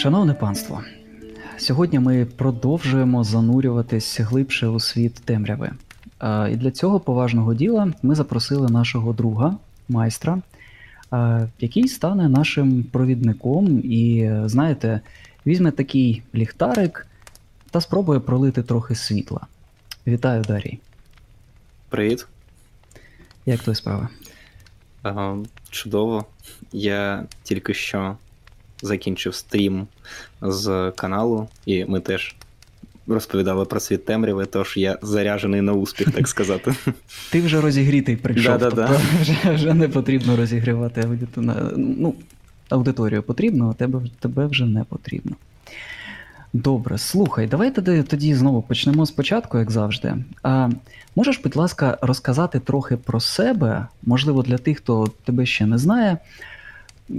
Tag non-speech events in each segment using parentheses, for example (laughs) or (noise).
Шановне панство, сьогодні ми продовжуємо занурюватись глибше у світ темряви. І для цього поважного діла ми запросили нашого друга, майстра, який стане нашим провідником і, знаєте, візьме такий ліхтарик та спробує пролити трохи світла. Вітаю, Дарій. Привіт. Як твої справи? Чудово. Я тільки що закінчив стрім з каналу, і ми теж розповідали про світ темряви, тож я заряжений на успіх, так (laughs) сказати. Ти вже розігрітий прийшов, Да-да-да. тобто вже, вже не потрібно розігрівати аудиторію. Ну, аудиторію потрібно, а тебе, тебе вже не потрібно. Добре, слухай, давай тоді, тоді знову почнемо спочатку, як завжди. А, можеш, будь ласка, розказати трохи про себе, можливо, для тих, хто тебе ще не знає,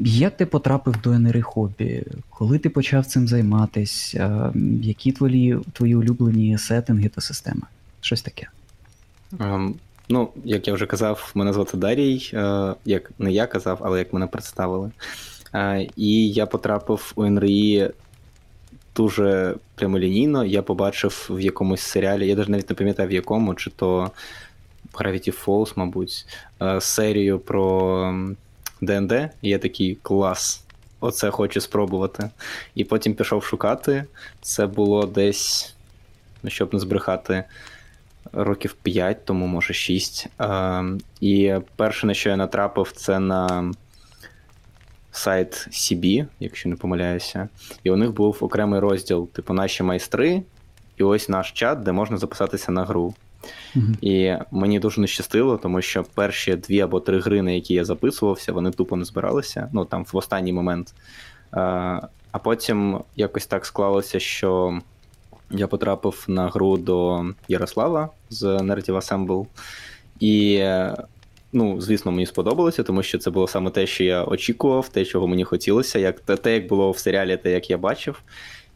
як ти потрапив до НРІ хобі, коли ти почав цим займатися, які твої, твої улюблені сеттинги та системи? Щось таке. Ем, ну, як я вже казав, мене звати Дарій, е, як не я казав, але як мене представили. Е, і я потрапив у НРІ дуже прямолінійно. Я побачив в якомусь серіалі, я навіть не пам'ятаю в якому, чи то Gravity Falls, мабуть, е, серію про ДНД. І я такий клас. Оце хочу спробувати. І потім пішов шукати. Це було десь, ну щоб не збрехати, років 5, тому може 6. Е, і перше, на що я натрапив, це на сайт CB, якщо не помиляюся. І у них був окремий розділ, типу, наші майстри, і ось наш чат, де можна записатися на гру. І мені дуже не щастило, тому що перші дві або три гри, на які я записувався, вони тупо не збиралися. Ну там в останній момент. А, потім якось так склалося, що я потрапив на гру до Ярослава з Narrative Assemble. І, ну, звісно, мені сподобалося, тому що це було саме те, що я очікував, те, чого мені хотілося, як те, як було в серіалі, те, як я бачив.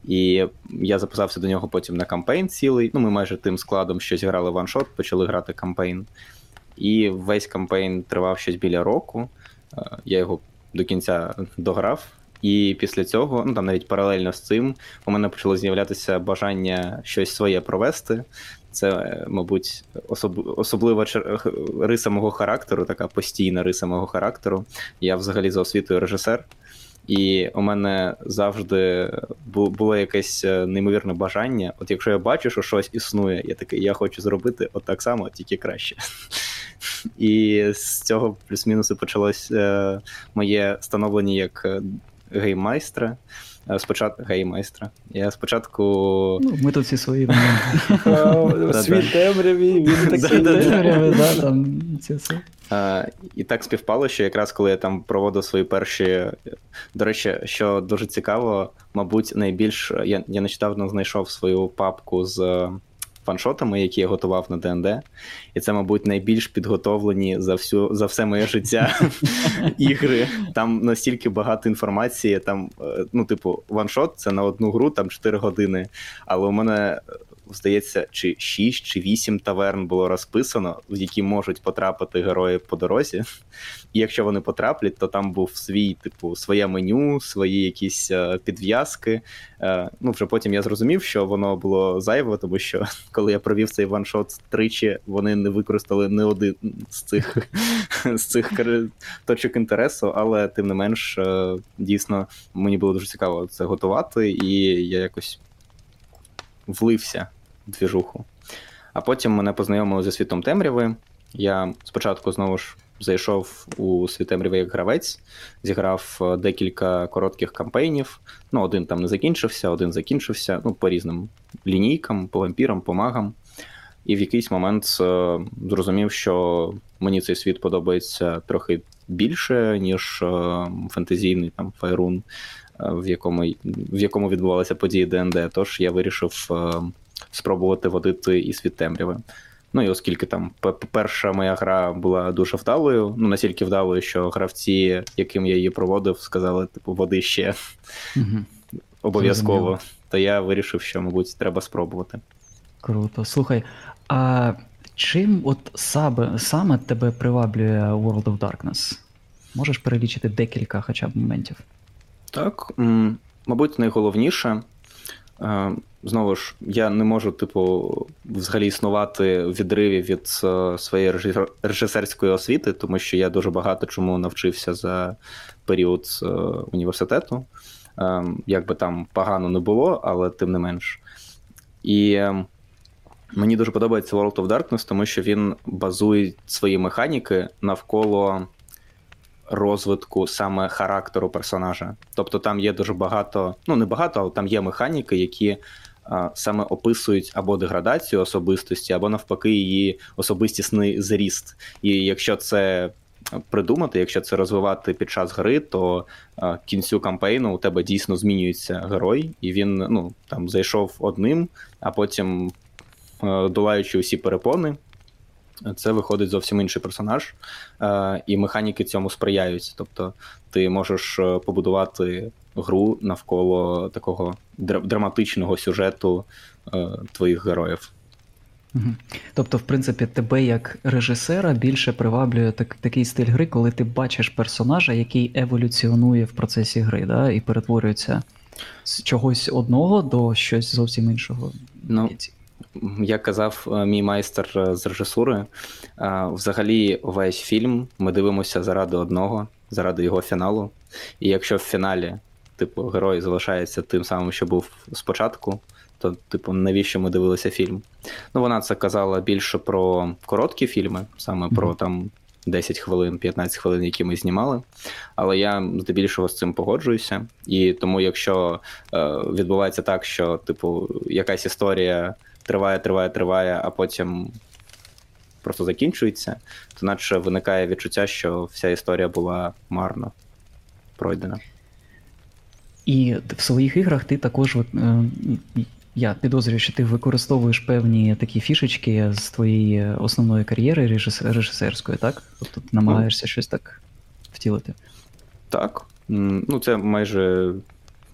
І я записався до нього потім на campaign цілий. Ну, ми майже тим складом щось грали one-shot, почали грати campaign. І весь campaign тривав щось біля року. Е, Я його до кінця дограв. І після цього, ну там навіть паралельно з цим, у мене почало з'являтися бажання щось своє провести. Це, е, мабуть, особ... особлива чер- риса мого характеру, така постійна риса мого характеру. Я взагалі за освітою режисер. І у мене завжди було якесь е, неймовірне бажання. От якщо я бачу, що щось існує, я такий, я хочу зробити от так само, тільки краще. І з цього плюс-мінус і почалось е, моє становлення як е, Е, Спочатку гейммайстра. Я спочатку. Ну, ми тут всі свої (laughs) Да-да. Світ темряві, він (laughs) такий. Да-да-да. темряви, да, там це все. Е, і так співпало, що якраз коли я там проводив свої перші. До речі, що дуже цікаво, мабуть, найбільш я, я нещодавно знайшов свою папку з е, фаншотами, які я готував на ДНД. І це, мабуть, найбільш підготовлені за всю за все моє життя (laughs) ігри. Там настільки багато інформації. Там, е, ну, типу, ваншот це на одну гру, там 4 години. Але у мене здається, чи 6 чи 8 таверн було розписано, в які можуть потрапити герої по дорозі. І якщо вони потраплять, то там був свій, типу, своє меню, свої якісь е, підв'язки. Е, ну, вже потім я зрозумів, що воно було зайве, тому що (laughs) коли я провів цей ваншот тричі, вони не використали не один з цих, (laughs) з цих точок інтересу, але тим не менш, е, дійсно, мені було дуже цікаво це готувати, і я якось влився в двіжуху. А потім мене познайомили зі світом темряви. Я спочатку знову ж зайшов у світ темряви як гравець, зіграв е, декілька коротких кампейнів. Ну, один там не закінчився, один закінчився, ну, по різним лінійкам, по вампірам, по магам. І в якийсь момент е, зрозумів, що мені цей світ подобається трохи більше, ніж е, фентезійний там Файрун, е, в якому, в якому відбувалися події ДНД. Тож я вирішив е, спробувати водити і світ темряви. Ну і оскільки там перша моя гра була дуже вдалою, ну настільки вдалою, що гравці, яким я її проводив, сказали, типу, води ще обов'язково. То я вирішив, що, мабуть, треба спробувати. Круто. Слухай, а чим от саме, саме тебе приваблює World of Darkness? Можеш перелічити декілька хоча б моментів? Так. мабуть, найголовніше. Е, Знову ж, я не можу, типу, взагалі існувати в відриві від е, своєї режисерської освіти, тому що я дуже багато чому навчився за період е, університету. Е, Як би там погано не було, але тим не менш. І е, мені дуже подобається World of Darkness, тому що він базує свої механіки навколо розвитку саме характеру персонажа. Тобто там є дуже багато, ну не багато, але там є механіки, які а, саме описують або деградацію особистості, або навпаки, її особистісний зріст. І якщо це придумати, якщо це розвивати під час гри, то а, кінцю кампейну у тебе дійсно змінюється герой, і він ну там зайшов одним, а потім, долаючи усі перепони, це виходить зовсім інший персонаж, е, і механіки цьому сприяють. Тобто ти можеш е, побудувати гру навколо такого драматичного сюжету е, твоїх героїв. Тобто, в принципі, тебе як режисера більше приваблює так, такий стиль гри, коли ти бачиш персонажа, який еволюціонує в процесі гри, да, і перетворюється з чогось одного до щось зовсім іншого. Ну, Як казав е, мій майстер е, з режисури, е, взагалі весь фільм ми дивимося заради одного, заради його фіналу. І якщо в фіналі, типу, герой залишається тим самим, що був спочатку, то, типу, навіщо ми дивилися фільм? Ну, вона це казала більше про короткі фільми, саме про там 10 хвилин, 15 хвилин, які ми знімали. Але я здебільшого з цим погоджуюся. І тому, якщо е, відбувається так, що, типу, якась історія триває, триває, триває, а потім просто закінчується, то наче виникає відчуття, що вся історія була марно пройдена. І в своїх іграх ти також, е, я підозрюю, що ти використовуєш певні такі фішечки з твоєї основної кар'єри режисерської, так? Тобто ти намагаєшся щось так втілити. Так. Ну, це майже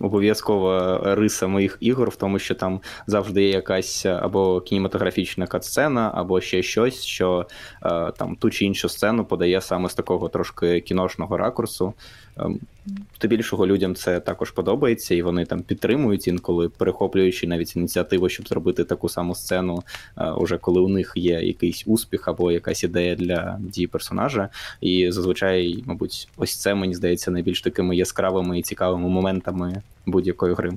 обов'язкова риса моїх ігор, в тому, що там завжди є якась або кінематографічна катсцена, або ще щось, що е, там ту чи іншу сцену подає саме з такого трошки кіношного ракурсу. Ем, Здебільшого людям це також подобається, і вони там підтримують інколи, перехоплюючи навіть ініціативу, щоб зробити таку саму сцену, е, уже коли у них є якийсь успіх або якась ідея для дії персонажа. І зазвичай, мабуть, ось це мені здається найбільш такими яскравими і цікавими моментами будь-якої гри.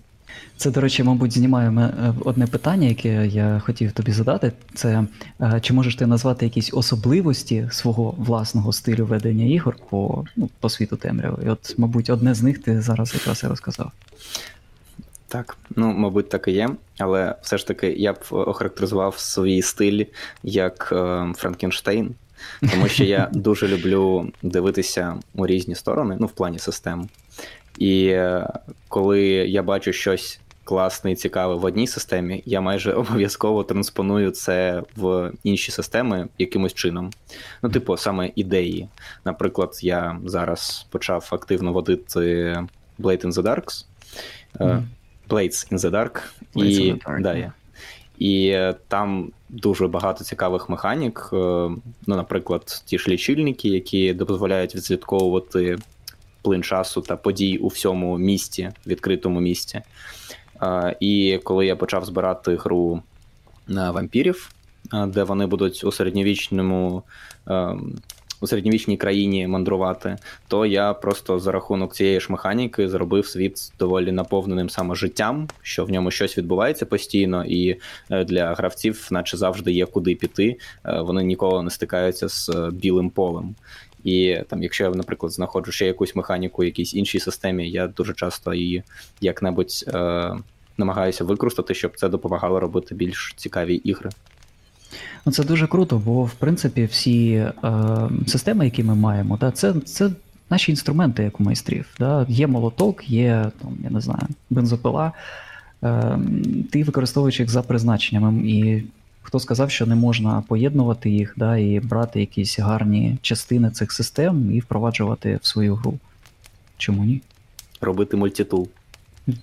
Це, до речі, мабуть, знімає е, одне питання, яке я хотів тобі задати. Це е, чи можеш ти назвати якісь особливості свого власного стилю ведення ігор по, ну, по світу темряви? І от, мабуть, одне з них ти зараз якраз і розказав. Так, ну, мабуть, так і є, але все ж таки я б охарактеризував свій стиль як е, Франкенштейн, тому що я (laughs) дуже люблю дивитися у різні сторони, ну, в плані систем. І е, коли я бачу щось класне і цікаве в одній системі, я майже (laughs) обов'язково транспоную це в інші системи якимось чином. Ну, типу, саме ідеї. Наприклад, я зараз почав активно водити Blade in the Darks. Е, Мгм. Blades in the Dark. Blades і, in the Dark, да, і е, там дуже багато цікавих механік. е, Ну, наприклад, ті ж лічильники, які дозволяють відслідковувати плин часу та подій у всьому місті, відкритому місті. І коли я почав збирати гру на вампірів, де вони будуть у середньовічному. У середньовічній країні мандрувати, то я просто за рахунок цієї ж механіки зробив світ доволі наповненим саме життям, що в ньому щось відбувається постійно, і е, для гравців, наче завжди є куди піти. Е, Вони ніколи не стикаються з е, білим полем. І там, якщо я, наприклад, знаходжу ще якусь механіку в якійсь іншій системі, я дуже часто її як-небудь е, намагаюся використати, щоб це допомагало робити більш цікаві ігри. Ну, це дуже круто, бо в принципі всі е, системи, які ми маємо, да, це, це наші інструменти, як у майстрів. Да? Є молоток, є там, я не знаю, бензопила. Е, ти використовуєш їх за призначенням. І хто сказав, що не можна поєднувати їх, да, і брати якісь гарні частини цих систем і впроваджувати в свою гру. Чому ні? Робити мультитул.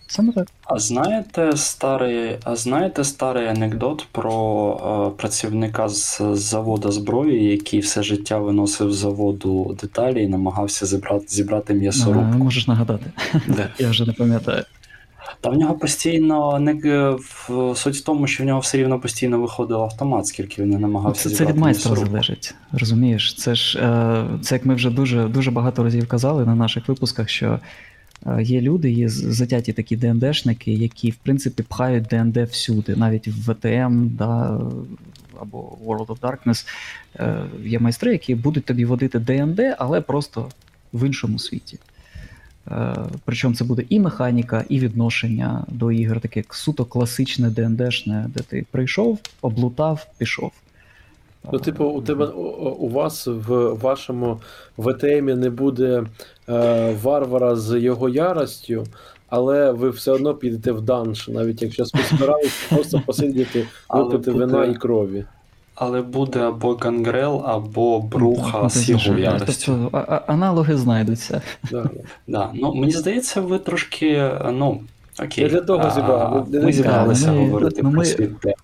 Саме так. А знаєте старий, а знаєте старий анекдот про е, працівника з заводу зброї, який все життя виносив з заводу деталі і намагався зібрати, зібрати А, м'ясорубку? можеш нагадати. Де? (laughs) Я вже не пам'ятаю. Та в нього постійно не в суть в тому, що в нього все рівно постійно виходив автомат, скільки він не намагався Це, це від майстра залежить. Розумієш? Це ж е, це як ми вже дуже, дуже багато разів казали на наших випусках, що е, є люди, є затяті такі ДНДшники, які в принципі пхають ДНД всюди, навіть в ВТМ, да, або World of Darkness. Е, є майстри, які будуть тобі водити ДНД, але просто в іншому світі. Е, Причому це буде і механіка, і відношення до ігор, таке як суто класичне ДНДшне, де ти прийшов, облутав, пішов. Ну, типу, у тебе у- вас в вашому ВТМі не буде е, варвара з його яростю, але ви все одно підете в данж, навіть якщо збиралися просто посидіти, випити вина і крові. Але буде або гангрел, або бруха Ну, з його яростю. Тобто аналоги знайдуться. Да, да. Ну, мені здається, ви трошки. Ну, окей. Для того не Ми зібралися ми- говорити ну, про ДНД.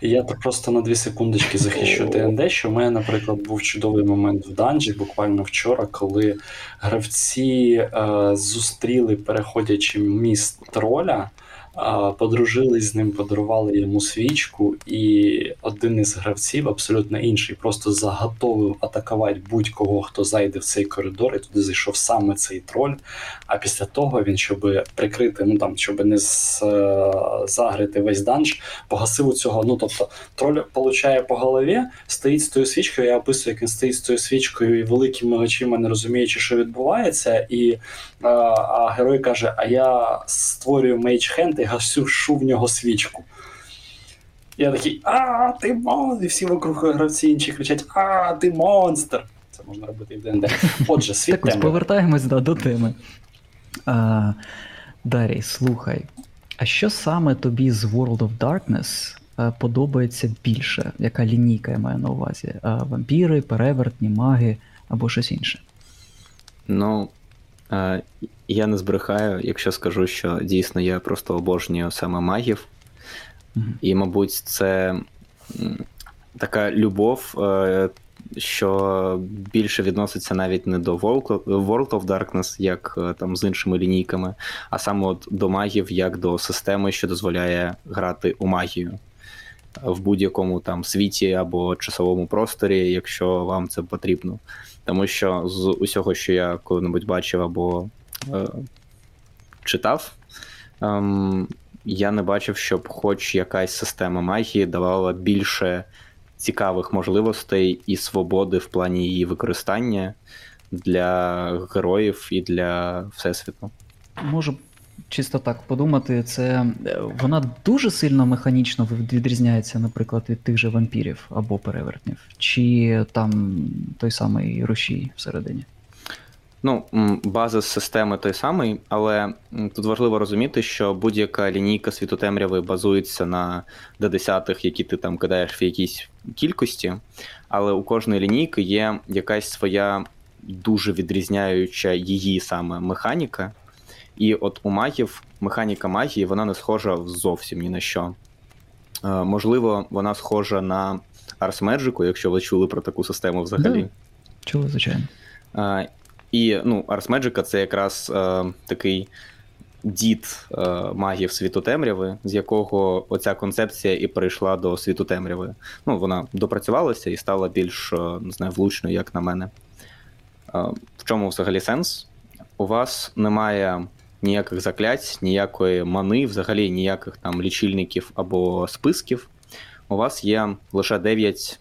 Я так просто на дві секундочки захищу ДНД, що в мене, наприклад, був чудовий момент в данжі, буквально вчора, коли гравці е, зустріли, переходячи міст троля. Подружились з ним, подарували йому свічку, і один із гравців, абсолютно інший, просто заготовив атакувати будь-кого, хто зайде в цей коридор, і туди зайшов саме цей троль. А після того він, щоб прикрити, ну там, щоб не е, заагрити весь данж, погасив у цього. Ну тобто, троль получає по голові, стоїть з тою свічкою. Я описую, як він стоїть з тою свічкою і великими очима, не розуміючи, що відбувається. І е, а герой каже: А я створюю mage hand і гашу в нього свічку. Я такий, а, ти монстр! І всі вокруг гравці інші кричать: А, ти монстр! Це можна робити і в ДНД. Отже, світ Так ось повертаємось да, до теми. А, Дарій, слухай, а що саме тобі з World of Darkness е, подобається більше? Яка лінійка я маю на увазі? А, вампіри, перевертні, маги або щось інше? Ну, е, я не збрехаю, якщо скажу, що дійсно я просто обожнюю саме магів. І, мабуть, це така любов, е, що більше відноситься навіть не до World of Darkness, як е, там з іншими лінійками, а саме от до магів, як до системи, що дозволяє грати у магію в будь-якому там світі або часовому просторі, якщо вам це потрібно. Тому що з усього, що я коли-небудь бачив або е, читав, е, я не бачив, щоб хоч якась система магії давала більше цікавих можливостей і свободи в плані її використання для героїв і для всесвіту. Можу чисто так подумати, це е, вона дуже сильно механічно відрізняється, наприклад, від тих же вампірів або перевертнів, чи там той самий рушій всередині. Ну, базис системи той самий, але тут важливо розуміти, що будь-яка лінійка світотемряви базується на D10, які ти там кидаєш в якійсь кількості, але у кожної лінійки є якась своя дуже відрізняюча її саме механіка. І от у магів механіка магії вона не схожа зовсім ні на що. Е, можливо, вона схожа на Ars Magic, якщо ви чули про таку систему взагалі. Да. Чули, звичайно. Е, і ну, Ars це якраз е, такий дід е, магів світу темряви, з якого оця концепція і перейшла до світу темряви. Ну, вона допрацювалася і стала більш е, не знаю, влучною, як на мене. Е, в чому взагалі сенс? У вас немає ніяких заклять, ніякої мани, взагалі ніяких там лічильників або списків. У вас є лише 9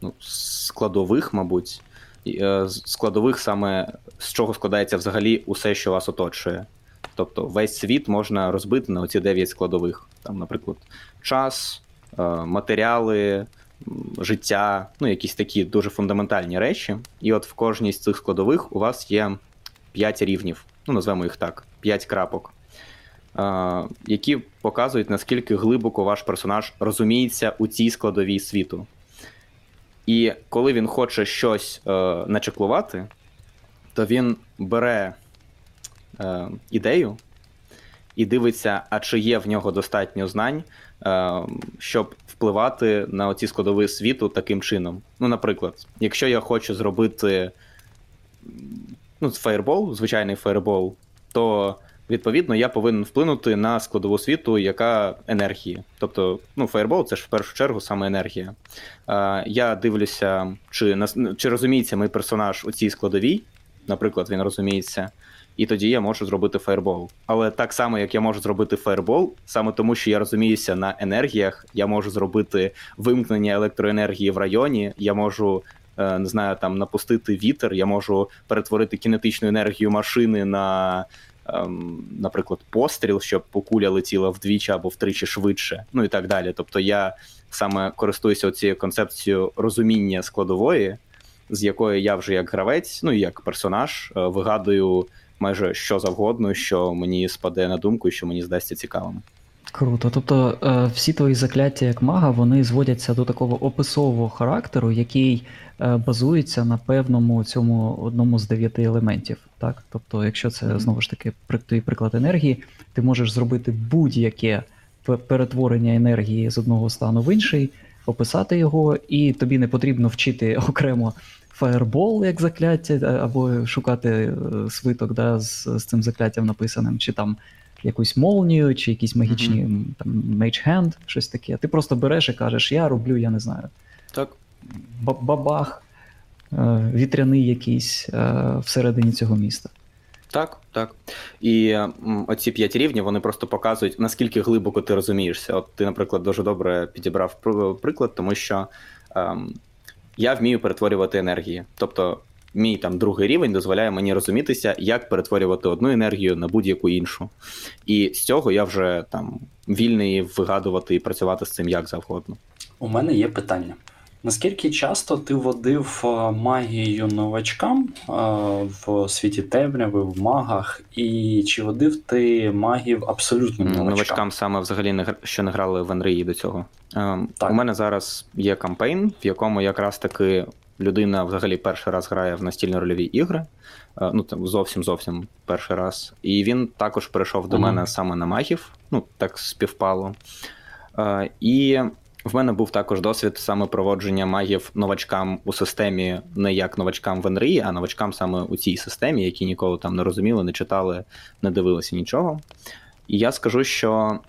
ну, складових, мабуть, е, складових саме з чого складається взагалі усе, що вас оточує. Тобто весь світ можна розбити на оці 9 складових. Там, наприклад, час, е, матеріали, життя, ну, якісь такі дуже фундаментальні речі. І от в кожній з цих складових у вас є 5 рівнів, ну, назвемо їх так, 5 крапок. е, Які показують, наскільки глибоко ваш персонаж розуміється у цій складовій світу. І коли він хоче щось е, начеклувати, то він бере е, ідею і дивиться, а чи є в нього достатньо знань, е, щоб впливати на оці складові світу таким чином. Ну, наприклад, якщо я хочу зробити ну, фаєрбол, звичайний фаєрбол, то Відповідно, я повинен вплинути на складову світу, яка енергії. Тобто, ну, фаєрбол це ж в першу чергу саме енергія. Е, я дивлюся, чи, чи розуміється мій персонаж у цій складовій, наприклад, він розуміється, і тоді я можу зробити фаєрбол. Але так само, як я можу зробити фаєрбол, саме тому, що я розуміюся на енергіях, я можу зробити вимкнення електроенергії в районі, я можу. Е, Не знаю, там напустити вітер, я можу перетворити кінетичну енергію машини на, ем, наприклад, постріл, щоб куля летіла вдвічі або втричі швидше, ну і так далі. Тобто я саме користуюся цією концепцією розуміння складової, з якої я вже як гравець, ну і як персонаж, е, вигадую майже що завгодно, що мені спаде на думку і що мені здасться цікавим. Круто. Тобто е, всі твої закляття як мага вони зводяться до такого описового характеру, який базується на певному цьому одному з дев'яти елементів. Так? Тобто, якщо це знову ж таки твій приклад енергії, ти можеш зробити будь-яке перетворення енергії з одного стану в інший, описати його, і тобі не потрібно вчити окремо фаербол як закляття, е, або шукати е, свиток да, з, з цим закляттям написаним, чи там якусь молнію, чи якісь магічні м, там mage hand, щось таке. Ти просто береш і кажеш, я роблю, я не знаю, Так, бабах, е, вітряний якийсь е, всередині цього міста. Так, так. І оці п'ять рівнів вони просто показують, наскільки глибоко ти розумієшся. От ти, наприклад, дуже добре підібрав приклад, тому що ем, я вмію перетворювати енергії. Тобто, мій там другий рівень дозволяє мені розумітися, як перетворювати одну енергію на будь-яку іншу. І з цього я вже там вільний вигадувати і працювати з цим як завгодно. У мене є питання. Наскільки часто ти водив е, магію новачкам е, в світі темряви, в магах, і чи водив ти магів абсолютним М, новачкам? Новачкам саме взагалі не що не грали в Енрії до цього. Ем, Так. У мене зараз є кампейн, в якому якраз таки людина взагалі перший раз грає в настільні рольові ігри. Е, Ну там зовсім зовсім перший раз. І він також перейшов до Ага. мене саме на магів. Ну так співпало. Е, І в мене був також досвід саме проводження магів новачкам у системі, не як новачкам в Енрії, а новачкам саме у цій системі, які ніколи там не розуміли, не читали, не дивилися нічого. І я скажу, що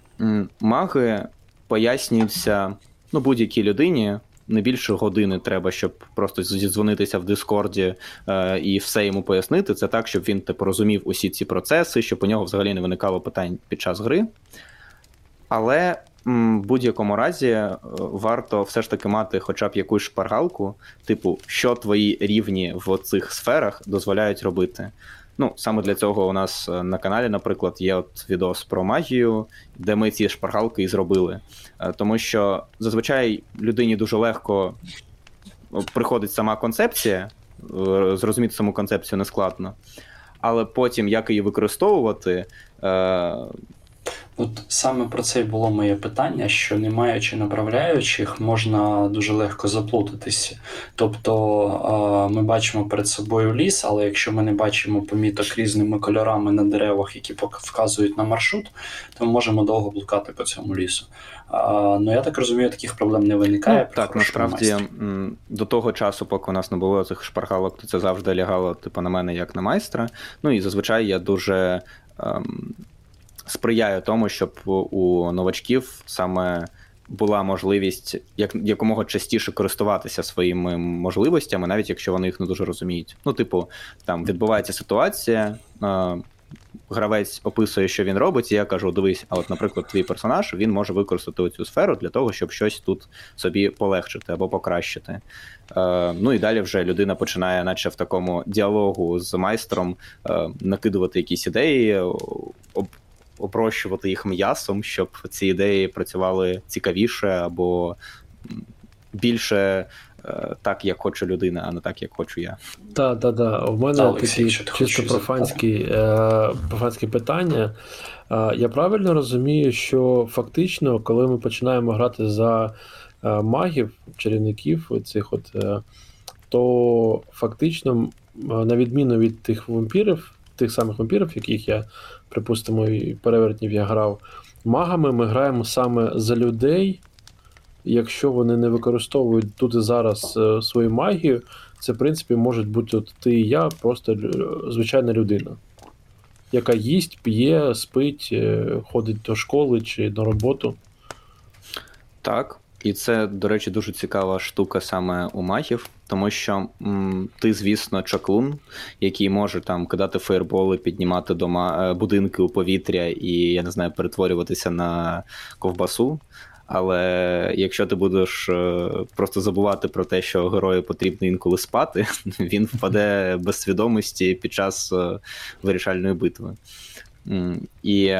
маги пояснюються ну, будь-якій людині. Не більше години треба, щоб просто зідзвонитися в Дискорді е, і все йому пояснити. Це так, щоб він типу, розумів усі ці процеси, щоб у нього взагалі не виникало питань під час гри. Але в будь-якому разі е, варто все ж таки мати хоча б якусь шпаргалку, типу, що твої рівні в цих сферах дозволяють робити. Ну, саме для цього у нас е, на каналі, наприклад, є от відос про магію, де ми ці шпаргалки і зробили. Е, Тому що зазвичай людині дуже легко е, приходить сама концепція, зрозуміти саму концепцію не складно. Але потім як її використовувати, От саме про це й було моє питання: що не маючи направляючих, можна дуже легко заплутатися. Тобто ми бачимо перед собою ліс, але якщо ми не бачимо поміток різними кольорами на деревах, які вказують на маршрут, то ми можемо довго блукати по цьому лісу. Ну я так розумію, таких проблем не виникає. Ну, так, насправді майстрі. до того часу, поки у нас не було цих шпаргалок, то це завжди лягало типу, на мене як на майстра. Ну і зазвичай я дуже сприяю тому, щоб у новачків саме була можливість як, якомога частіше користуватися своїми можливостями, навіть якщо вони їх не дуже розуміють. Ну, типу, там відбувається ситуація. Гравець описує, що він робить, і я кажу: дивись, а от, наприклад, твій персонаж він може використати цю сферу для того, щоб щось тут собі полегшити або покращити. Е, ну і далі вже людина починає, наче в такому діалогу з майстром, е, накидувати якісь ідеї, об, опрощувати їх м'ясом, щоб ці ідеї працювали цікавіше або більше е, так, як хоче людина, а не так, як хочу я. Так, так, так. У мене Олексій, такі чисто профанські, е, профанські питання. Е, я правильно розумію, що фактично, коли ми починаємо грати за е, магів, чарівників, цих от, е, то фактично, на відміну від тих вампірів, тих самих вампірів, яких я, припустимо, і перевертнів я грав, магами ми граємо саме за людей. Якщо вони не використовують тут і зараз е, свою магію, це, в принципі, можуть бути от ти і я, просто звичайна людина. яка їсть, п'є, спить, е, ходить до школи чи на роботу. Так, і це, до речі, дуже цікава штука саме у магів, тому що м, ти, звісно, чаклун, який може там кидати фейерболи, піднімати дома, е, будинки у повітря і, я не знаю, перетворюватися на ковбасу. Але якщо ти будеш е, просто забувати про те, що герою потрібно інколи спати, (laughs) він впаде (laughs) без свідомості під час е, вирішальної битви. І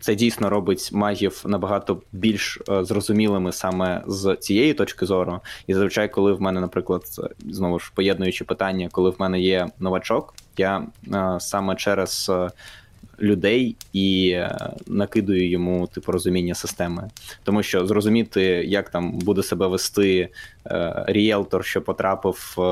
це дійсно робить магів набагато більш е, зрозумілими саме з цієї точки зору. І зазвичай, коли в мене, наприклад, знову ж поєднуючи питання, коли в мене є новачок, я е, саме через е, людей і е, накидую йому типу розуміння системи. Тому що зрозуміти, як там буде себе вести е, ріелтор, що потрапив е,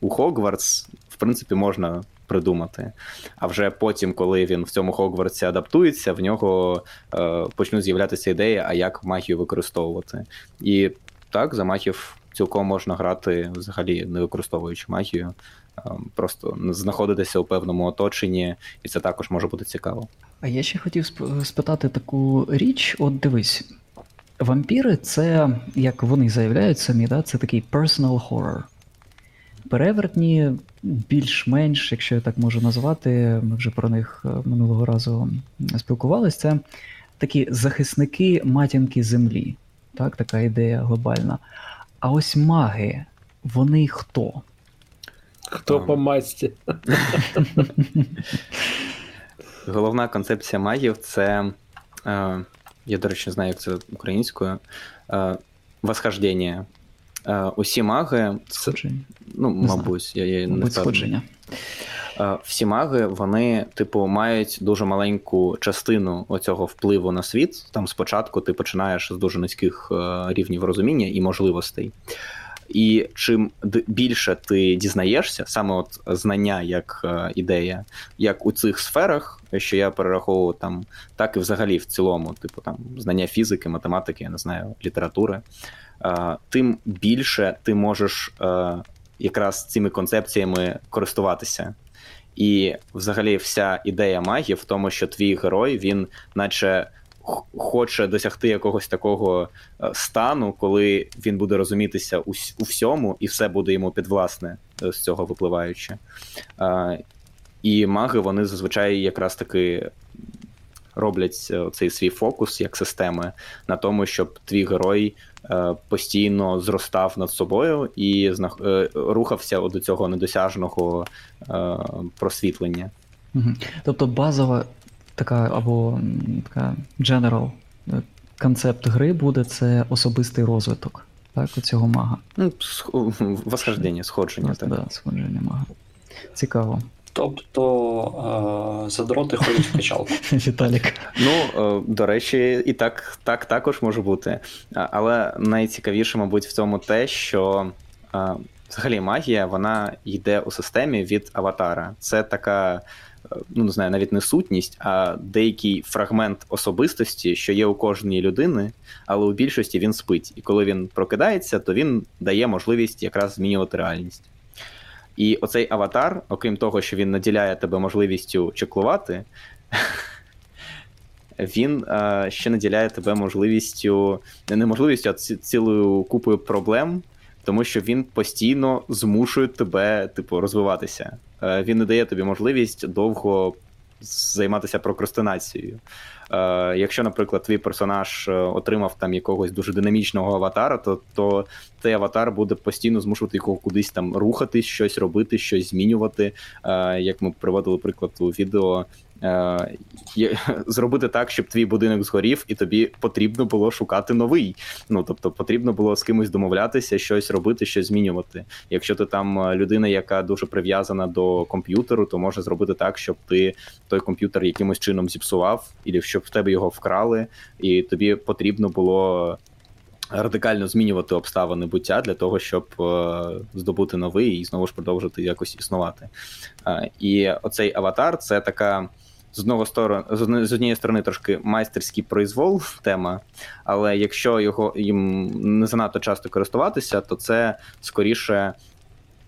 у Хогвартс, в принципі, можна придумати. А вже потім, коли він в цьому Хогвартсі адаптується, в нього е, почнуть з'являтися ідеї, а як магію використовувати. І так, за магів цілком можна грати взагалі не використовуючи магію. е, Просто знаходитися у певному оточенні, і це також може бути цікаво. А я ще хотів сп- спитати таку річ: от дивись, вампіри це, як вони заявляють самі, да, це такий personal horror. Перевертні більш-менш, якщо я так можу назвати, ми вже про них е, минулого разу спілкувалися, це такі захисники матінки землі. Так, така ідея глобальна. А ось маги, вони хто? Хто по масті? (laughs) Головна концепція магів це. Е, я, до речі, не знаю, як це українською. Е, восхождення. Е, усі маги, це, Сходження. ну, Не знаю. мабуть, я, я не Мабуть, впевнений. сходження. Е, Всі маги, вони, типу, мають дуже маленьку частину оцього впливу на світ. Там спочатку ти починаєш з дуже низьких е, рівнів розуміння і можливостей. І чим більше ти дізнаєшся, саме от знання як е, ідея, як у цих сферах, що я перераховував там, так і взагалі в цілому, типу там знання фізики, математики, я не знаю, літератури, тим більше ти можеш е, якраз цими концепціями користуватися. І взагалі вся ідея магії в тому, що твій герой, він наче хоче досягти якогось такого е, стану, коли він буде розумітися у, всьому, і все буде йому підвласне е, з цього випливаючи. Е, І маги вони зазвичай якраз таки роблять е, цей свій фокус як системи на тому, щоб твій герой е, постійно зростав над собою і е, рухався до цього недосяжного просвітлення. Тобто базова така або така general концепт гри буде це особистий розвиток так, у цього мага. Ну, сх- восхождення, сходження. Так. да, сходження мага. Цікаво. Тобто е, задроти ходять в качалку. (laughs) Віталік. Ну, е, до речі, і так, так також може бути. Але найцікавіше, мабуть, в цьому те, що е, взагалі магія вона йде у системі від аватара. Це така, ну не знаю, навіть не сутність, а деякий фрагмент особистості, що є у кожної людини, але у більшості він спить. І коли він прокидається, то він дає можливість якраз змінювати реальність. І оцей аватар, окрім того, що він наділяє тебе можливістю чеклувати, (laughs) він е, ще наділяє тебе можливістю, не можливістю, а ці- цілою купою проблем, тому що він постійно змушує тебе, типу, розвиватися. Е, він не дає тобі можливість довго займатися прокрастинацією. Е, якщо, наприклад, твій персонаж е, отримав там якогось дуже динамічного аватара, то, то цей аватар буде постійно змушувати його кудись там рухатись, щось робити, щось змінювати. Е, як ми приводили приклад у відео, е, (laughs) зробити так, щоб твій будинок згорів, і тобі потрібно було шукати новий. Ну тобто потрібно було з кимось домовлятися, щось робити, щось змінювати. Якщо ти там е, людина, яка дуже прив'язана до комп'ютеру, то може зробити так, щоб ти той комп'ютер якимось чином зіпсував, і щоб в тебе його вкрали, і тобі потрібно було. Радикально змінювати обставини буття для того, щоб е, здобути новий і знову ж продовжити якось існувати. Е, і оцей аватар це така з одного сторони, з однієї сторони, трошки майстерський произвол тема, але якщо його їм не занадто часто користуватися, то це скоріше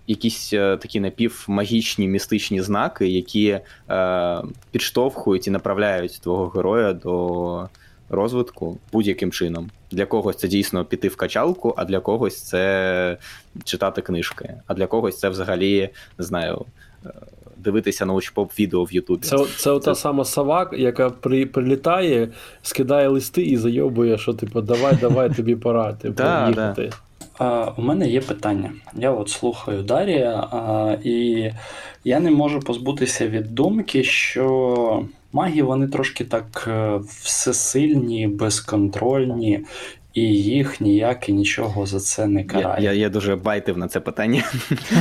якісь е, такі напівмагічні містичні знаки, які е, підштовхують і направляють твого героя до розвитку будь-яким чином. Для когось це дійсно піти в качалку, а для когось це читати книжки, а для когось це взагалі не знаю. е, Дивитися научпоп відео в Ютубі. Це, це Це- сама сова, яка при, прилітає, скидає листи і зайобує, що типу, давай, давай, тобі пора (laughs) типу, Да, їхати. А, у мене є питання. Я от слухаю Дарія, а, і я не можу позбутися від думки, що маги вони трошки так е, всесильні, безконтрольні, і їх ніяк і нічого за це не Я, карає. я, я дуже байтив на це питання.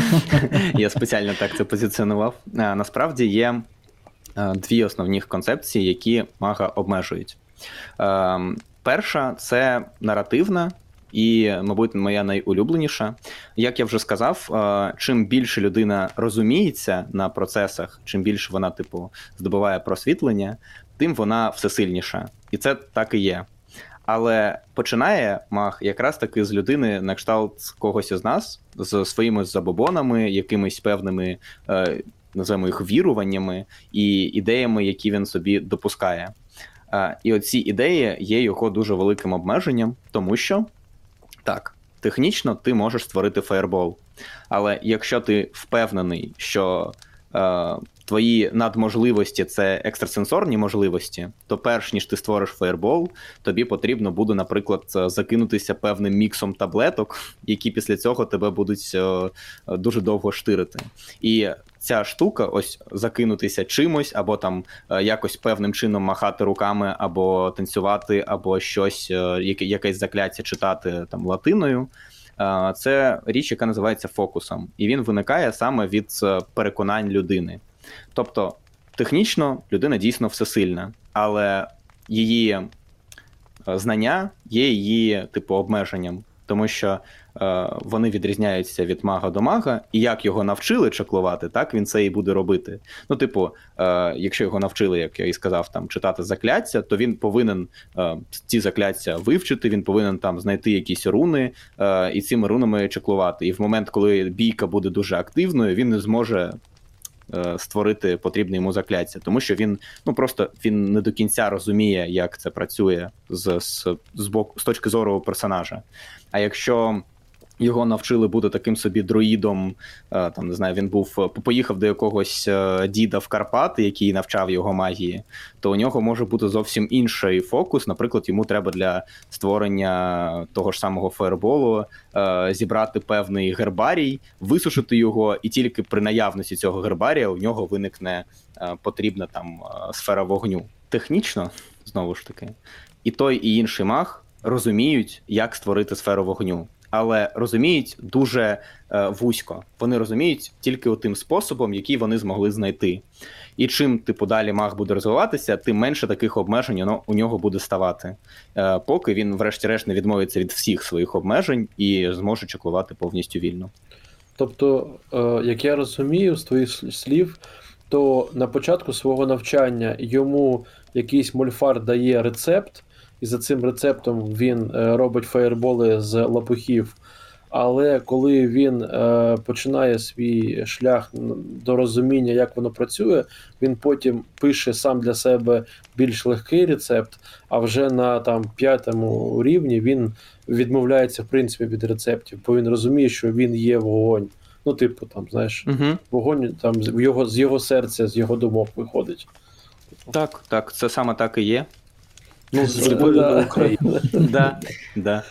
(laughs) я спеціально так це позиціонував. А, насправді є е, дві основні концепції, які мага обмежують. Е, перша це наративна. І, мабуть, моя найулюбленіша. Як я вже сказав, е, чим більше людина розуміється на процесах, чим більше вона, типу, здобуває просвітлення, тим вона всесильніша. І це так і є. Але починає маг якраз таки з людини на кшталт когось із нас, з своїми забобонами, якимись певними, е, називаємо їх віруваннями і ідеями, які він собі допускає. Е, і оці ідеї є його дуже великим обмеженням, тому що так, технічно ти можеш створити фаєрбол. Але якщо ти впевнений, що твої надможливості це екстрасенсорні можливості, то перш ніж ти створиш фаєрбол, тобі потрібно буде, наприклад, е, закинутися певним міксом таблеток, які після цього тебе будуть е, е, дуже довго штирити. І ця штука, ось закинутися чимось, або там е, якось певним чином махати руками, або танцювати, або щось, е, якесь закляття читати там латиною. Е, Це річ, яка називається фокусом, і він виникає саме від е, переконань людини. Тобто, технічно людина дійсно всесильна, але її е, знання є її типу обмеженням, тому що вони відрізняються від мага до мага, і як його навчили чаклувати, так він це і буде робити. Ну, типу, е, якщо його навчили, як я і сказав, там читати закляття, то він повинен е, ці закляття вивчити, він повинен там знайти якісь руни е, і цими рунами чаклувати. І в момент, коли бійка буде дуже активною, він не зможе. е, Створити потрібне йому закляття, тому що він ну просто він не до кінця розуміє, як це працює з, з, з боку з точки зору персонажа. А якщо його навчили бути таким собі друїдом, е, там не знаю, він був е, поїхав до якогось е, діда в Карпати, який навчав його магії, то у нього може бути зовсім інший фокус. Наприклад, йому треба для створення того ж самого фаерболу зібрати певний гербарій, висушити його, і тільки при наявності цього гербарія у нього виникне потрібна там сфера вогню. Технічно, знову ж таки, і той, і інший маг розуміють, як створити сферу вогню. Але розуміють дуже е, вузько. Вони розуміють тільки тим способом, який вони змогли знайти. І чим типу далі маг буде розвиватися, тим менше таких обмежень ну, у нього буде ставати. Е, поки він, врешті-решт, не відмовиться від всіх своїх обмежень і зможе чеклувати повністю вільно. Тобто, е, як я розумію з твоїх слів, то на початку свого навчання йому якийсь мольфар дає рецепт, і за цим рецептом він е, робить фаєрболи з лопухів. Але коли він е, починає свій шлях до розуміння, як воно працює, він потім пише сам для себе більш легкий рецепт, а вже на там п'ятому рівні він відмовляється в принципі від рецептів, бо він розуміє, що він є вогонь. Ну, типу, там, знаєш, Угу. вогонь там з його, з його серця, з його думок виходить. Так, так, це саме так і є. Ну, з любов'ю до України. да, да.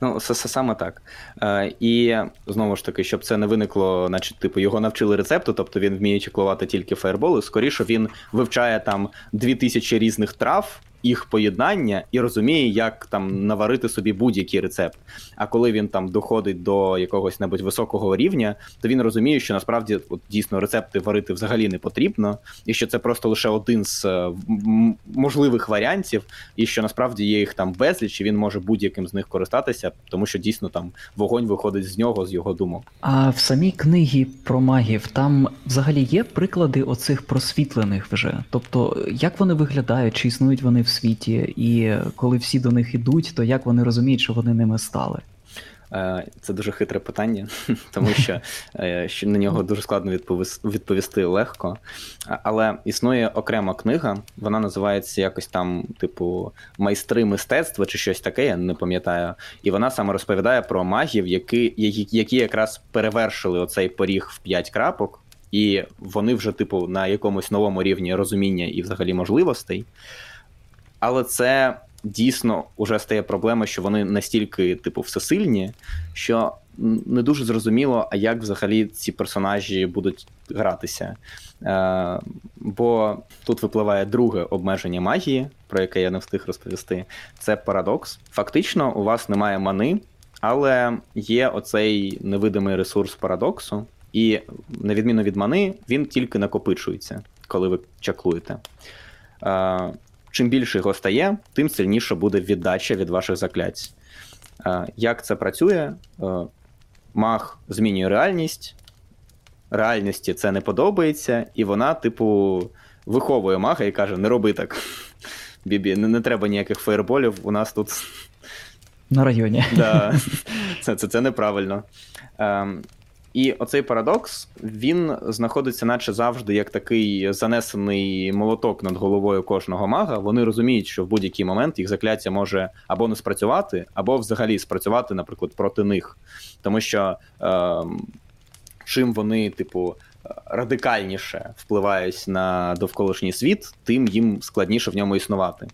Ну, саме так. Е, і знову ж таки, щоб це не виникло, значить, типу, його навчили рецепту, тобто він вміє чеклувати тільки фаєрболи. Скоріше він вивчає там дві тисячі різних трав, їх поєднання і розуміє, як там наварити собі будь-який рецепт. А коли він там доходить до якогось небудь високого рівня, то він розуміє, що насправді от, дійсно рецепти варити взагалі не потрібно, і що це просто лише один з е, можливих варіантів, і що насправді є їх там безліч, і він може будь-яким з них користатися, тому що дійсно там вогонь виходить з нього, з його думок. А в самій книгі про магів там взагалі є приклади оцих просвітлених вже. Тобто, як вони виглядають, чи існують вони в світі, і коли всі до них ідуть, то як вони розуміють, що вони ними стали? Е, це дуже хитре питання, (laughs) тому що е, що на нього дуже складно відповісти легко. Але існує окрема книга, вона називається якось там, типу, майстри мистецтва чи щось таке, я не пам'ятаю. І вона саме розповідає про магів, які які якраз перевершили оцей поріг в 5 крапок, і вони вже, типу, на якомусь новому рівні розуміння і взагалі можливостей. Але це дійсно вже стає проблема, що вони настільки, типу, всесильні, що не дуже зрозуміло, а як взагалі ці персонажі будуть гратися. Е, Бо тут випливає друге обмеження магії, про яке я не встиг розповісти. Це парадокс. Фактично, у вас немає мани, але є оцей невидимий ресурс парадоксу, і, на відміну від мани, він тільки накопичується, коли ви чаклуєте. Е, чим більше його стає, тим сильніше буде віддача від ваших заклять. Як це працює? Маг змінює реальність, реальності це не подобається, і вона, типу, виховує мага і каже: не роби так. (laughs) Бібі, не, не треба ніяких фейерболів, у нас тут. На районі. Да, (laughs) Це це, це неправильно. Ем, і оцей парадокс він знаходиться, наче завжди, як такий занесений молоток над головою кожного мага. Вони розуміють, що в будь-який момент їх закляття може або не спрацювати, або взагалі спрацювати, наприклад, проти них. Тому що е, чим вони, типу, радикальніше впливають на довколишній світ, тим їм складніше в ньому існувати.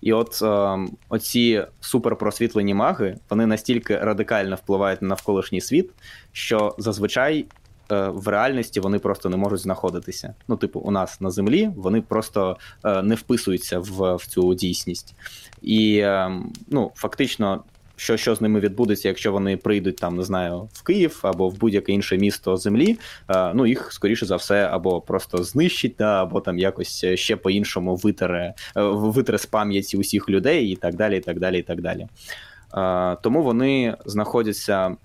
І от е, оці суперпросвітлені маги вони настільки радикально впливають на навколишній світ, що зазвичай. Е, в реальності вони просто не можуть знаходитися. Ну, типу, у нас на землі вони просто е, не вписуються в в цю дійсність. І е, ну, фактично, що що з ними відбудеться, якщо вони прийдуть там, не знаю, в Київ або в будь-яке інше місто землі. Е, ну їх скоріше за все або просто знищить, да, або там якось ще по-іншому витере е, витре з пам'яті усіх людей, і так далі. і так далі, і так далі. Е, тому вони знаходяться.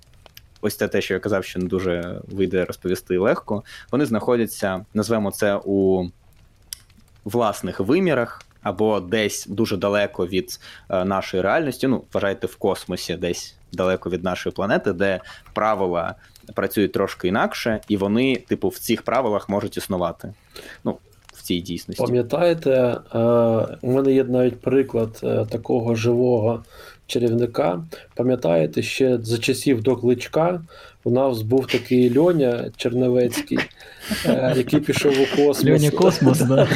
Ось це те, що я казав, що не дуже вийде розповісти легко. Вони знаходяться, назвемо це у власних вимірах, або десь дуже далеко від е, нашої реальності. Ну, вважайте в космосі, десь далеко від нашої планети, де правила працюють трошки інакше, і вони, типу, в цих правилах можуть існувати. Ну, в цій дійсності. Пам'ятаєте, е, у мене є навіть приклад е, такого живого чарівника. Пам'ятаєте, ще за часів до кличка у нас був такий Льоня Черневецький, е, який пішов у космос. Льоня Космос, (laughs) да.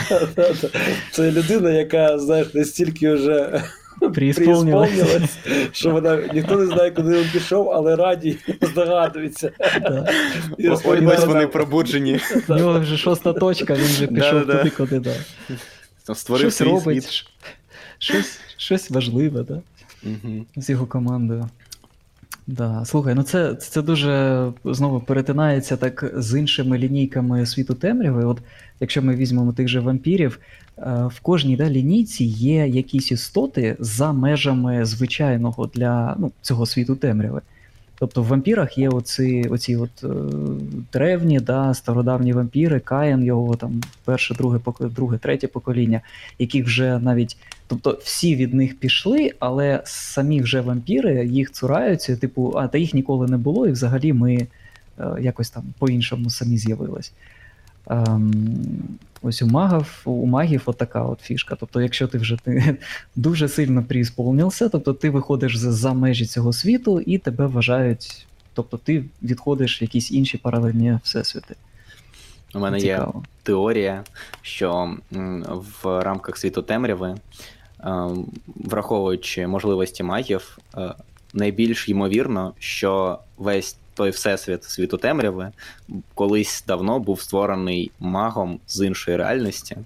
Це людина, яка, знаєш, настільки вже. (laughs) Приісполнилась, що вона ніхто не знає, куди він пішов, але раді здогадується. Ось вони пробуджені. (laughs) У нього вже шоста точка, він вже пішов туди, куди да. Створив щось робить, щось, щось важливе, да? Угу. з його командою. Да, Слухай, ну це це дуже знову перетинається так з іншими лінійками світу темряви. От Якщо ми візьмемо тих же вампірів, е, в кожній да, лінійці є якісь істоти за межами звичайного для ну, цього світу темряви. Тобто в вампірах є оці оці от е, древні, да, стародавні вампіри, Каїн, його там перше, друге, друге, третє покоління, яких вже навіть. Тобто всі від них пішли, але самі вже вампіри їх цураються, типу, а та їх ніколи не було, і взагалі ми е, якось там по-іншому самі з'явились. Ем, Ось у магів у магів от така от фішка. Тобто, якщо ти вже ти (laughs) дуже сильно приісполнився, тобто ти виходиш за, за межі цього світу і тебе вважають, тобто ти відходиш в якісь інші паралельні всесвіти. У мене Цікаво. є теорія, що в рамках світу темряви, ем, враховуючи можливості магів, е, найбільш ймовірно, що весь той всесвіт світу темряви колись давно був створений магом з іншої реальності, е,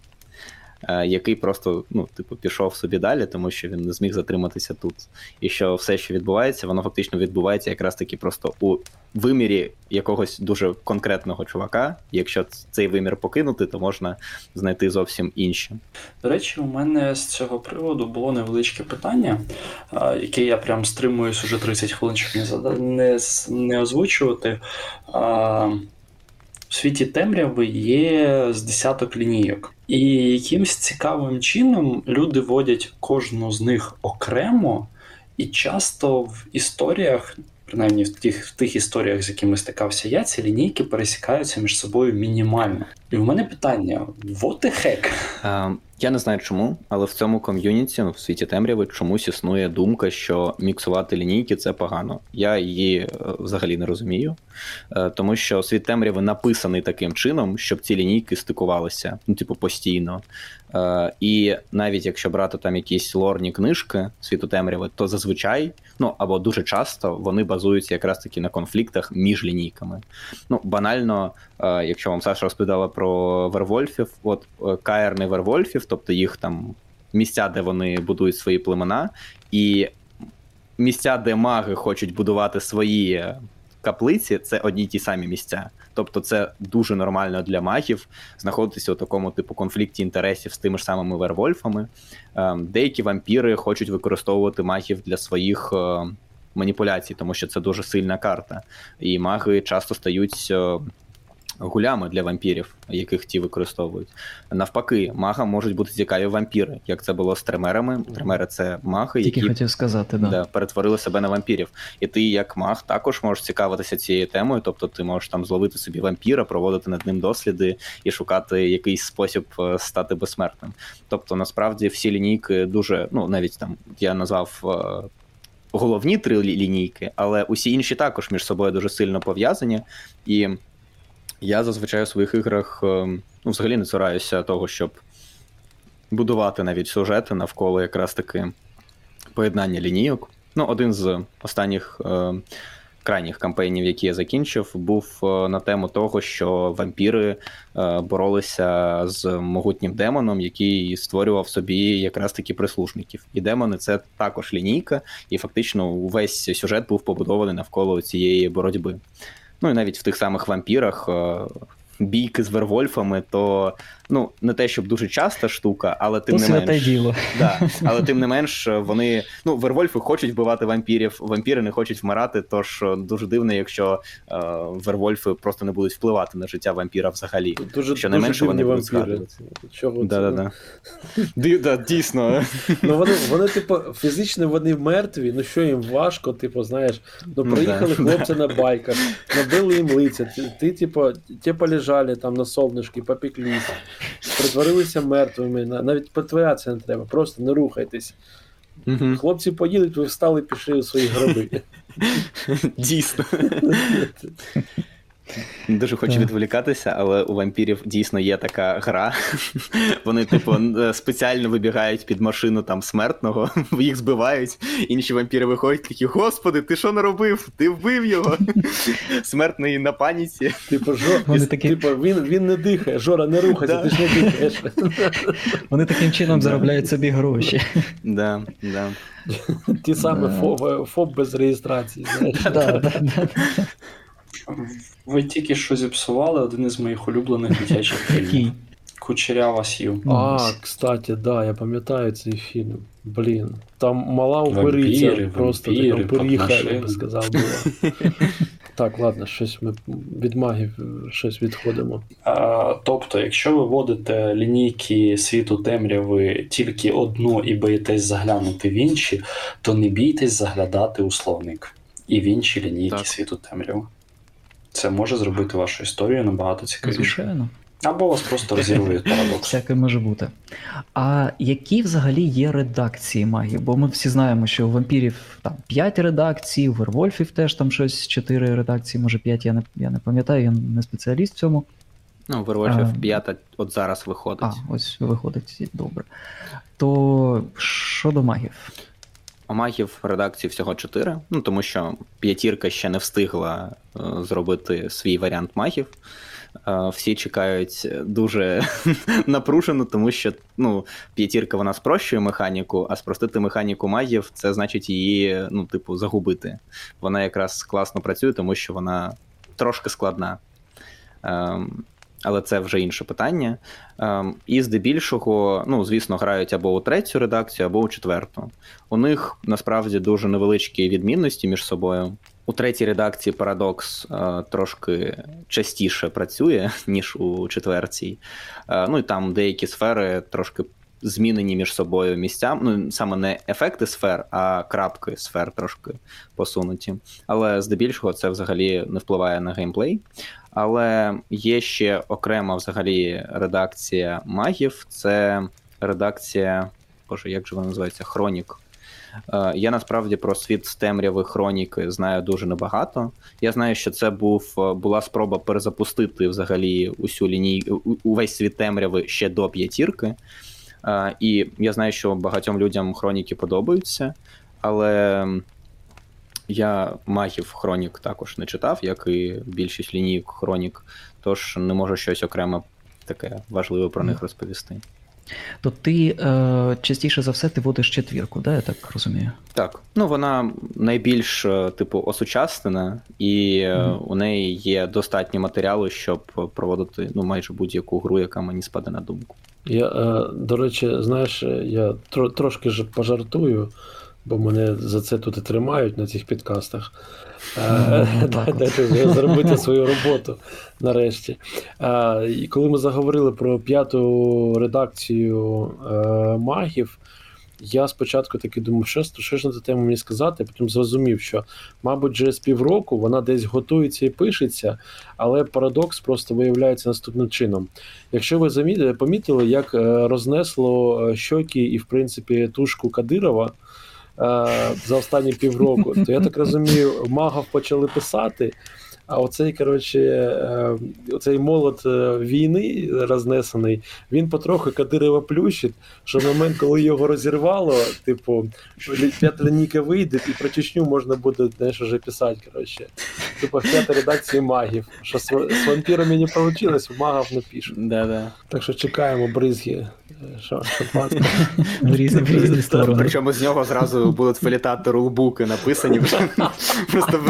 який просто ну, типу, пішов собі далі, тому що він не зміг затриматися тут. І що все, що відбувається, воно фактично відбувається якраз таки просто у вимірі якогось дуже конкретного чувака. Якщо цей вимір покинути, то можна знайти зовсім інші. До речі, у мене з цього приводу було невеличке питання, яке я прям стримуюсь уже 30 хвилин, щоб не не, не озвучувати. В світі темряви є з десяток лінійок, і якимсь цікавим чином люди водять кожну з них окремо, і часто в історіях принаймні в тих, в тих історіях, з якими стикався я, ці лінійки пересікаються між собою мінімально. І в мене питання: what the heck? Е, Я не знаю чому, але в цьому ком'юніті, ну в світі темряви, чомусь існує думка, що міксувати лінійки це погано. Я її е, взагалі не розумію, е, тому що світ темряви написаний таким чином, щоб ці лінійки стикувалися, ну, типу, постійно. Е, І навіть якщо брати там якісь лорні книжки світу темряви, то зазвичай, ну або дуже часто вони базуються якраз таки на конфліктах між лінійками. Ну, банально, е, якщо вам Саша розповідала про вервольфів, от е, каерни вервольфів, тобто їх там місця, де вони будують свої племена, і місця, де маги хочуть будувати свої каплиці, це одні й ті самі місця. Тобто, це дуже нормально для магів знаходитися у такому типу конфлікті інтересів з тими ж самими вервольфами. Ем, Деякі вампіри хочуть використовувати магів для своїх е, маніпуляцій, тому що це дуже сильна карта. І маги часто стають е, гулями для вампірів, яких ті використовують. Навпаки, магам можуть бути цікаві вампіри, як це було з тремерами. Тремери це маги, Тільки які хотів сказати, да. да, перетворили себе на вампірів. І ти, як маг, також можеш цікавитися цією темою, тобто ти можеш там зловити собі вампіра, проводити над ним досліди і шукати якийсь спосіб е, стати безсмертним. Тобто, насправді, всі лінійки дуже, ну навіть там я назвав. е, Головні три лінійки, але усі інші також між собою дуже сильно пов'язані. І я зазвичай у своїх іграх е, ну, взагалі не цураюся того, щоб будувати навіть сюжети навколо якраз таки поєднання лінійок. Ну, один з останніх е, крайніх кампейнів, які я закінчив, був е, на тему того, що вампіри е, боролися з могутнім демоном, який створював собі якраз таки прислужників. І демони це також лінійка, і фактично увесь сюжет був побудований навколо цієї боротьби. Ну і навіть в тих самих вампірах. е, Бійки з вервольфами, то ну не те, щоб дуже часта штука, але тим То не менш. діло. Да, але тим не менш, вони ну вервольфи хочуть вбивати вампірів, вампіри не хочуть вмирати. Тож е, дуже дивно, якщо е, вервольфи просто не будуть впливати на життя вампіра взагалі. Дуже, Щонайменше дуже вони дивні будуть згадувати. Чого Да, да, да. Ді- да, Дійсно. Ну вони, вони, типу, фізично вони мертві, ну що їм важко, типу, знаєш, ну Ну, приїхали да. хлопці на байках, набили їм лиця, ти, ти типу, ті полежали там на солнышки, попеклись, притворилися мертвими, на- навіть притворятися не треба, просто не рухайтесь. Угу. Хлопці поїдуть, ви встали, пішли у свої гроби. (laughs) Дійсно. (laughs) Дуже хочу Так. відволікатися, але у вампірів дійсно є така гра. Вони, типу, е, спеціально вибігають під машину там смертного, (laughs) їх збивають. Інші вампіри виходять такі: Господи, ти що наробив? Ти вбив його. (laughs) Смертний на паніці. Типу, жо, Вони такі- типу він, він не дихає, Жора, не рухайся, Да. ти ж не дихаєш. Вони таким чином Да. заробляють собі гроші. Да, да. Ті самі Да. ФОП, ФОП без реєстрації. Знаєш. Да, да, да. Ви тільки що зіпсували один із моїх улюблених дитячих (laughs) фільмів. Кучерява Сью. А, кстати, да, я пам'ятаю цей фільм. Блін. Там мала упириця, просто така упиріха, я би сказав, була. (laughs) Так, ладно, щось ми від магів щось відходимо. А, тобто, якщо ви вводите лінійки світу темряви тільки одну і боїтесь заглянути в інші, то не бійтесь заглядати у словник і в інші лінійки Так. світу темряви. Це може зробити вашу історію набагато цікавіше. Звичайно. Або вас просто розірве від парадоксу. (laughs) Всяке може бути. А які взагалі є редакції магів? Бо ми всі знаємо, що у вампірів там 5 редакцій, у вервольфів теж там щось 4 редакції, може 5, я не, я не пам'ятаю, я не спеціаліст в цьому. Ну, Вервольфів А. п'ята от зараз виходить. А, ось виходить добре. То щодо магів. У магів редакції всього 4, ну тому що п'ятірка ще не встигла е, зробити свій варіант магів. Е, всі чекають дуже (laughs) напружено, тому що ну, п'ятірка вона спрощує механіку, а спростити механіку магів це значить її, ну, типу, загубити. Вона якраз класно працює, тому що вона трошки складна. Ем, але це вже інше питання. Ем, і здебільшого, ну, звісно, грають або у третю редакцію, або у четверту. У них насправді дуже невеличкі відмінності між собою. У третій редакції парадокс е, трошки частіше працює, (laughs) ніж у четвертій. Е, ну і там деякі сфери трошки змінені між собою місця. Ну, саме не ефекти сфер, а крапки сфер трошки посунуті. Але здебільшого це взагалі не впливає на геймплей. Але є ще окрема взагалі редакція магів. Це редакція, боже, як же вона називається? Хронік. Е, Я насправді про світ з темряви хроніки знаю дуже небагато. Я знаю, що це був е, була спроба перезапустити взагалі усю лінійку, увесь світ темряви ще до п'ятірки. Е, І я знаю, що багатьом людям хроніки подобаються, але я магів хронік також не читав, як і більшість лінійок хронік, тож не можу щось окремо таке важливе про них розповісти. То ти е, частіше за все ти водиш четвірку, да, я так розумію? Так, ну вона найбільш е, типу осучаснена, і Мгм. у неї є достатньо матеріалу, щоб проводити ну майже будь-яку гру, яка мені спаде на думку. Я, е, до речі, знаєш, я тро, трошки ж пожартую, бо мене за це тут і тримають на цих підкастах. Е, Ну, (laughs) так от. Дайте зробити (laughs) свою роботу нарешті. Е, І коли ми заговорили про п'яту редакцію е, магів, я спочатку таки думав, що, що ж на цю тему мені сказати, потім зрозумів, що, мабуть, вже з півроку вона десь готується і пишеться, але парадокс просто виявляється наступним чином. Якщо ви замітили, помітили, як рознесло щоки і, в принципі, тушку Кадирова за останні півроку, то я так розумію, магов почали писати. А оцей, коротше, е, оцей молот е, війни рознесений, він потроху Кадирова плющить, що в момент, коли його розірвало, типу, п'ята лінійка вийде, і про Чечню можна буде знаєш, вже писати. Коротше. Типу, в п'ятій редакції магів. Що з, вампірами не вийшло, в магів напишуть. Да-да. Так що чекаємо бризги. Що. (laughs) В різні, в різні сторони. Причому з нього зразу будуть вилітати рулбуки написані вже. Просто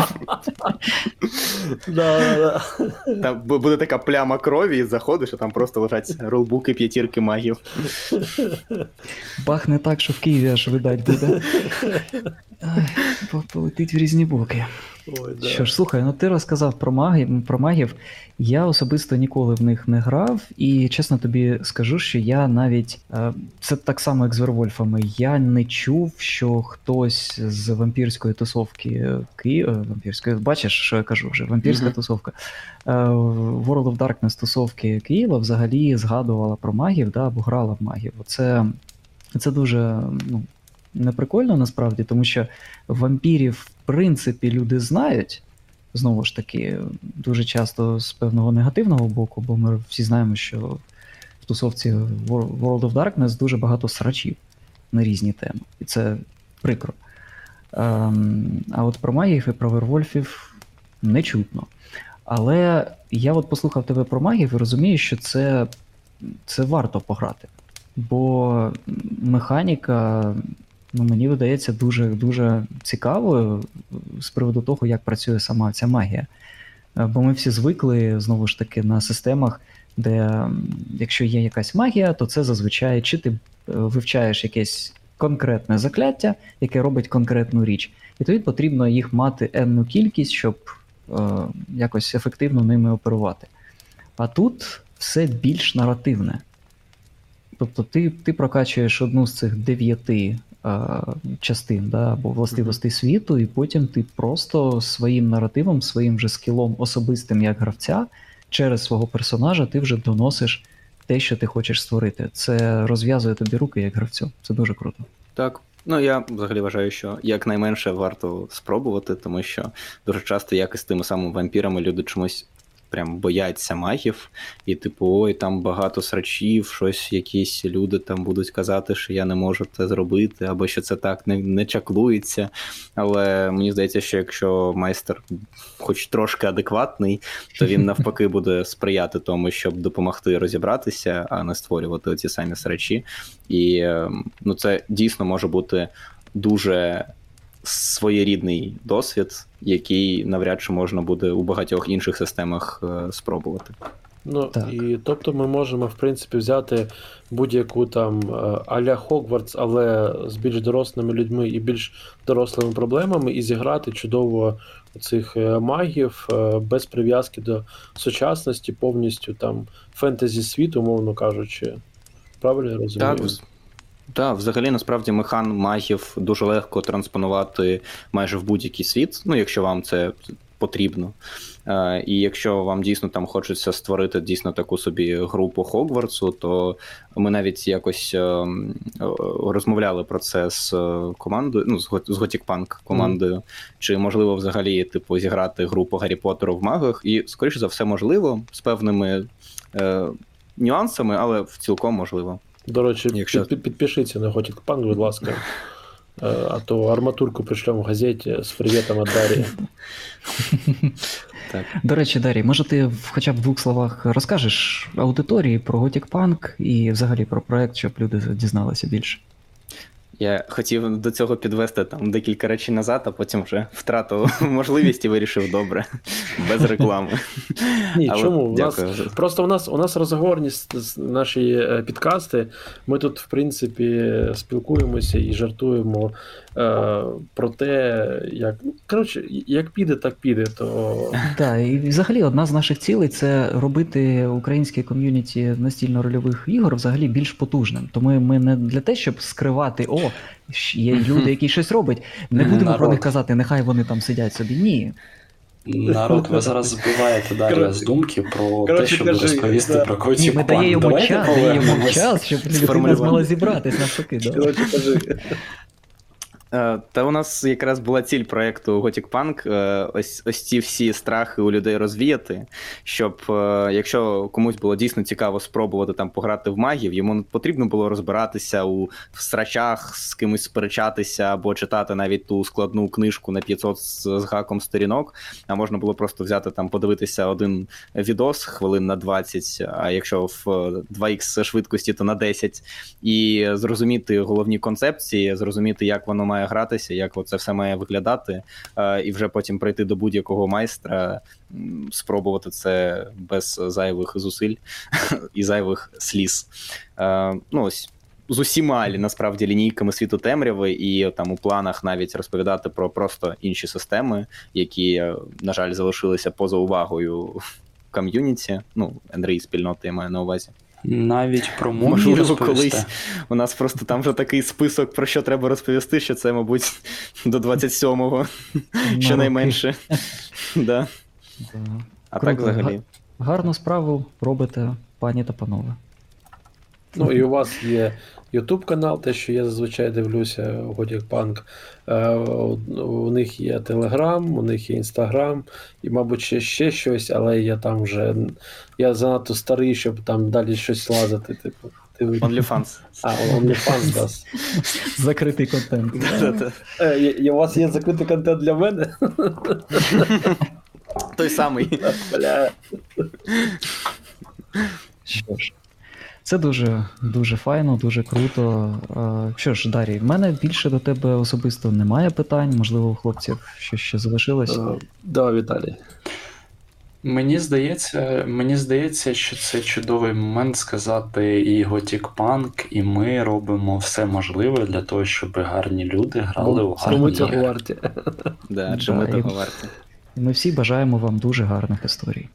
Да, да, да. там буде така пляма крові, і заходиш, а там просто лежать рулбуки п'ятірки магів. Бахне так, що в Києві аж видать буде. Ай, Полетить в різні боки. Ой, да. Що ж, слухай, ну ти розказав про магів, про магів. Я особисто ніколи в них не грав, і чесно тобі скажу, що я навіть е, це так само, як з Вервольфами. Я не чув, що хтось з вампірської тусовки Києва, вампірської, бачиш, що я кажу вже, вампірська Мгм. тусовка. е, World of Darkness тусовки Києва взагалі згадувала про магів, да, або грала в магів. Це, це дуже ну, неприкольно насправді, тому що вампірів, в принципі, люди знають. Знову ж таки, дуже часто з певного негативного боку, бо ми всі знаємо, що в тусовці World of Darkness дуже багато срачів на різні теми. І це прикро. Ем, а от про магів і про вервольфів не чутно. Але я от послухав тебе про магів і розумію, що це, це варто пограти. Бо механіка, ну, мені видається, дуже, дуже цікавою з приводу того, як працює сама ця магія. Е, Бо ми всі звикли знову ж таки на системах, де якщо є якась магія, то це зазвичай чи ти е, вивчаєш якесь конкретне закляття, яке робить конкретну річ. І тобі потрібно їх мати енну кількість, щоб е, якось ефективно ними оперувати. А тут все більш наративне. Тобто ти, ти прокачуєш одну з цих дев'яти частин да, або властивостей світу, і потім ти просто своїм наративом, своїм же скілом особистим як гравця, через свого персонажа ти вже доносиш те, що ти хочеш створити. Це розв'язує тобі руки як гравцю. Це дуже круто. Так. Ну, я взагалі вважаю, що якнайменше варто спробувати, тому що дуже часто, як і з тими самими вампірами, люди чомусь прям бояться магів, і типу, ой, там багато срачів, щось якісь люди там будуть казати, що я не можу це зробити, або що це так не, не чаклується. Але мені здається, що якщо майстер хоч трошки адекватний, то він (laughs) навпаки буде сприяти тому, щоб допомогти розібратися, а не створювати оці самі срачі. І е, ну, це дійсно може бути дуже своєрідний досвід, який навряд чи можна буде у багатьох інших системах е, спробувати. Ну, Так. і тобто ми можемо, в принципі, взяти будь-яку там е, а-ля Хогвартс, але з більш дорослими людьми і більш дорослими проблемами, і зіграти чудово цих е, магів без прив'язки до сучасності, повністю там фентезі світу, умовно кажучи. Правильно я розумію? Так, Так, взагалі, насправді, механ магів дуже легко транспонувати майже в будь-який світ, ну, якщо вам це потрібно. Е, І якщо вам дійсно там хочеться створити дійсно таку собі групу Хогвартсу, то ми навіть якось е, е, розмовляли про це з е, командою, ну, з Го- з Gothic Punk командою, чи можливо взагалі, типу, зіграти групу Гаррі Поттеру в магах, і, скоріше за все, можливо, з певними е, нюансами, але в цілком можливо. До речі, Якщо- під, підпишіться на Готік Панк, будь ласка. Е, А то арматурку пришлемо в газеті з привітом від Дарі. (laughs) Так. До речі, Дарій, може ти в- хоча б в двох словах розкажеш аудиторії про Готік Панк і взагалі про проект, щоб люди дізналися більше. Я хотів до цього підвести там декілька речей назад, а потім вже втратив (laughs) можливість і вирішив добре, (laughs) без реклами. Ні, Але чому? У нас, просто у нас, у нас розговорність з- наші е, підкасти. Ми тут, в принципі, спілкуємося і жартуємо е, про те, як. ну, Коротше, як піде, так піде. То Так, і взагалі одна з наших цілей це робити українське ком'юніті настільно-рольових ігор взагалі більш потужним. Тому ми не для те, щоб скривати, о, є люди, які щось роблять. Не будемо про них казати, нехай вони там сидять собі. Ні. Народ, ви зараз збиваєте Коротше- з думки про те, щоб кажи, розповісти да. про Ні, Котік ми даємо час, даємо час, щоб людина змогла зібратись навпаки. Да. коротше, кажи. Е, Та у нас якраз була ціль проєкту Gothic Punk е, ось, ось ці всі страхи у людей розвіяти, щоб е, якщо комусь було дійсно цікаво спробувати там пограти в магів, йому потрібно було розбиратися у страчах, з кимось сперечатися або читати навіть ту складну книжку на 500 з, з гаком сторінок, а можна було просто взяти там, подивитися один відос хвилин на 20, а якщо в 2х швидкості, то на 10, і зрозуміти головні концепції, зрозуміти, як воно має гратися, як це все має виглядати, е, і вже потім прийти до будь-якого майстра, спробувати це без зайвих зусиль (laughs) і зайвих сліз. Е, Ну ось. З усіма насправді лінійками світу темряви, і там у планах навіть розповідати про просто інші системи, які, е, на жаль, залишилися поза увагою ком'юніті. Ну, Енрій спільноти я маю на увазі. Навіть про мумії Можливо, розповісти. колись у нас просто там вже такий список, про що треба розповісти, що це, мабуть, до 27-го, щонайменше. Да. Да. А Круто. так взагалі. Гарну справу робите, пані та панове. Ну і у вас є YouTube канал, те, що я зазвичай дивлюся, Годік Панк. Е, у- них є Telegram, у них є Instagram, і, мабуть, ще, ще щось, але я там вже я занадто старий, щоб там далі щось лазити. Типу. OnlyFans. А, OnlyFans да. Закритий контент. Е, У вас є закритий контент для мене? Той самий. Що ж, це дуже, дуже файно, дуже круто. Що ж, Дарій, в мене більше до тебе особисто немає питань. Можливо, у хлопців щось ще залишилось. Е, Да, Віталій. Мені здається, мені здається, що це чудовий момент сказати і Готік Панк, і ми робимо все можливе для того, щоб гарні люди грали у Тому гарні цього варті. Да, Да, ми і- того варті. Ми всі бажаємо вам дуже гарних історій.